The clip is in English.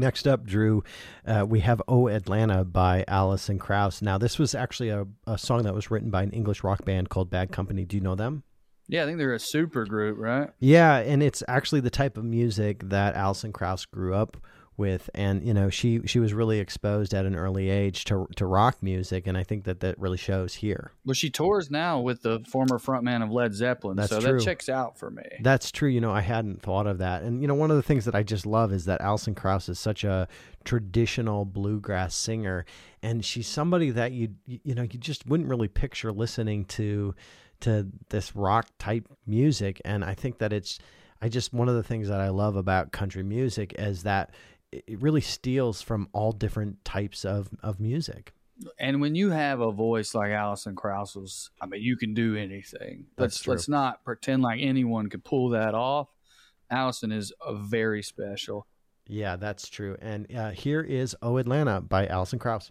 Next up, Drew, uh, we have "Oh Atlanta" by Alison Krauss. Now, this was actually a, a song that was written by an English rock band called Bad Company. Do you know them? Yeah, I think they're a super group, right? Yeah, and it's actually the type of music that Alison Krauss grew up with and you know she she was really exposed at an early age to to rock music and I think that that really shows here. Well, she tours now with the former frontman of Led Zeppelin, That's so true. that checks out for me. That's true. You know, I hadn't thought of that. And you know, one of the things that I just love is that Alison Krauss is such a traditional bluegrass singer and she's somebody that you you know, you just wouldn't really picture listening to to this rock type music and I think that it's I just one of the things that I love about country music is that it really steals from all different types of, of music. And when you have a voice like Alison Krauss's, I mean, you can do anything. That's let's true. let's not pretend like anyone could pull that off. Alison is a very special. Yeah, that's true. And uh, here is Oh Atlanta by Alison Krauss.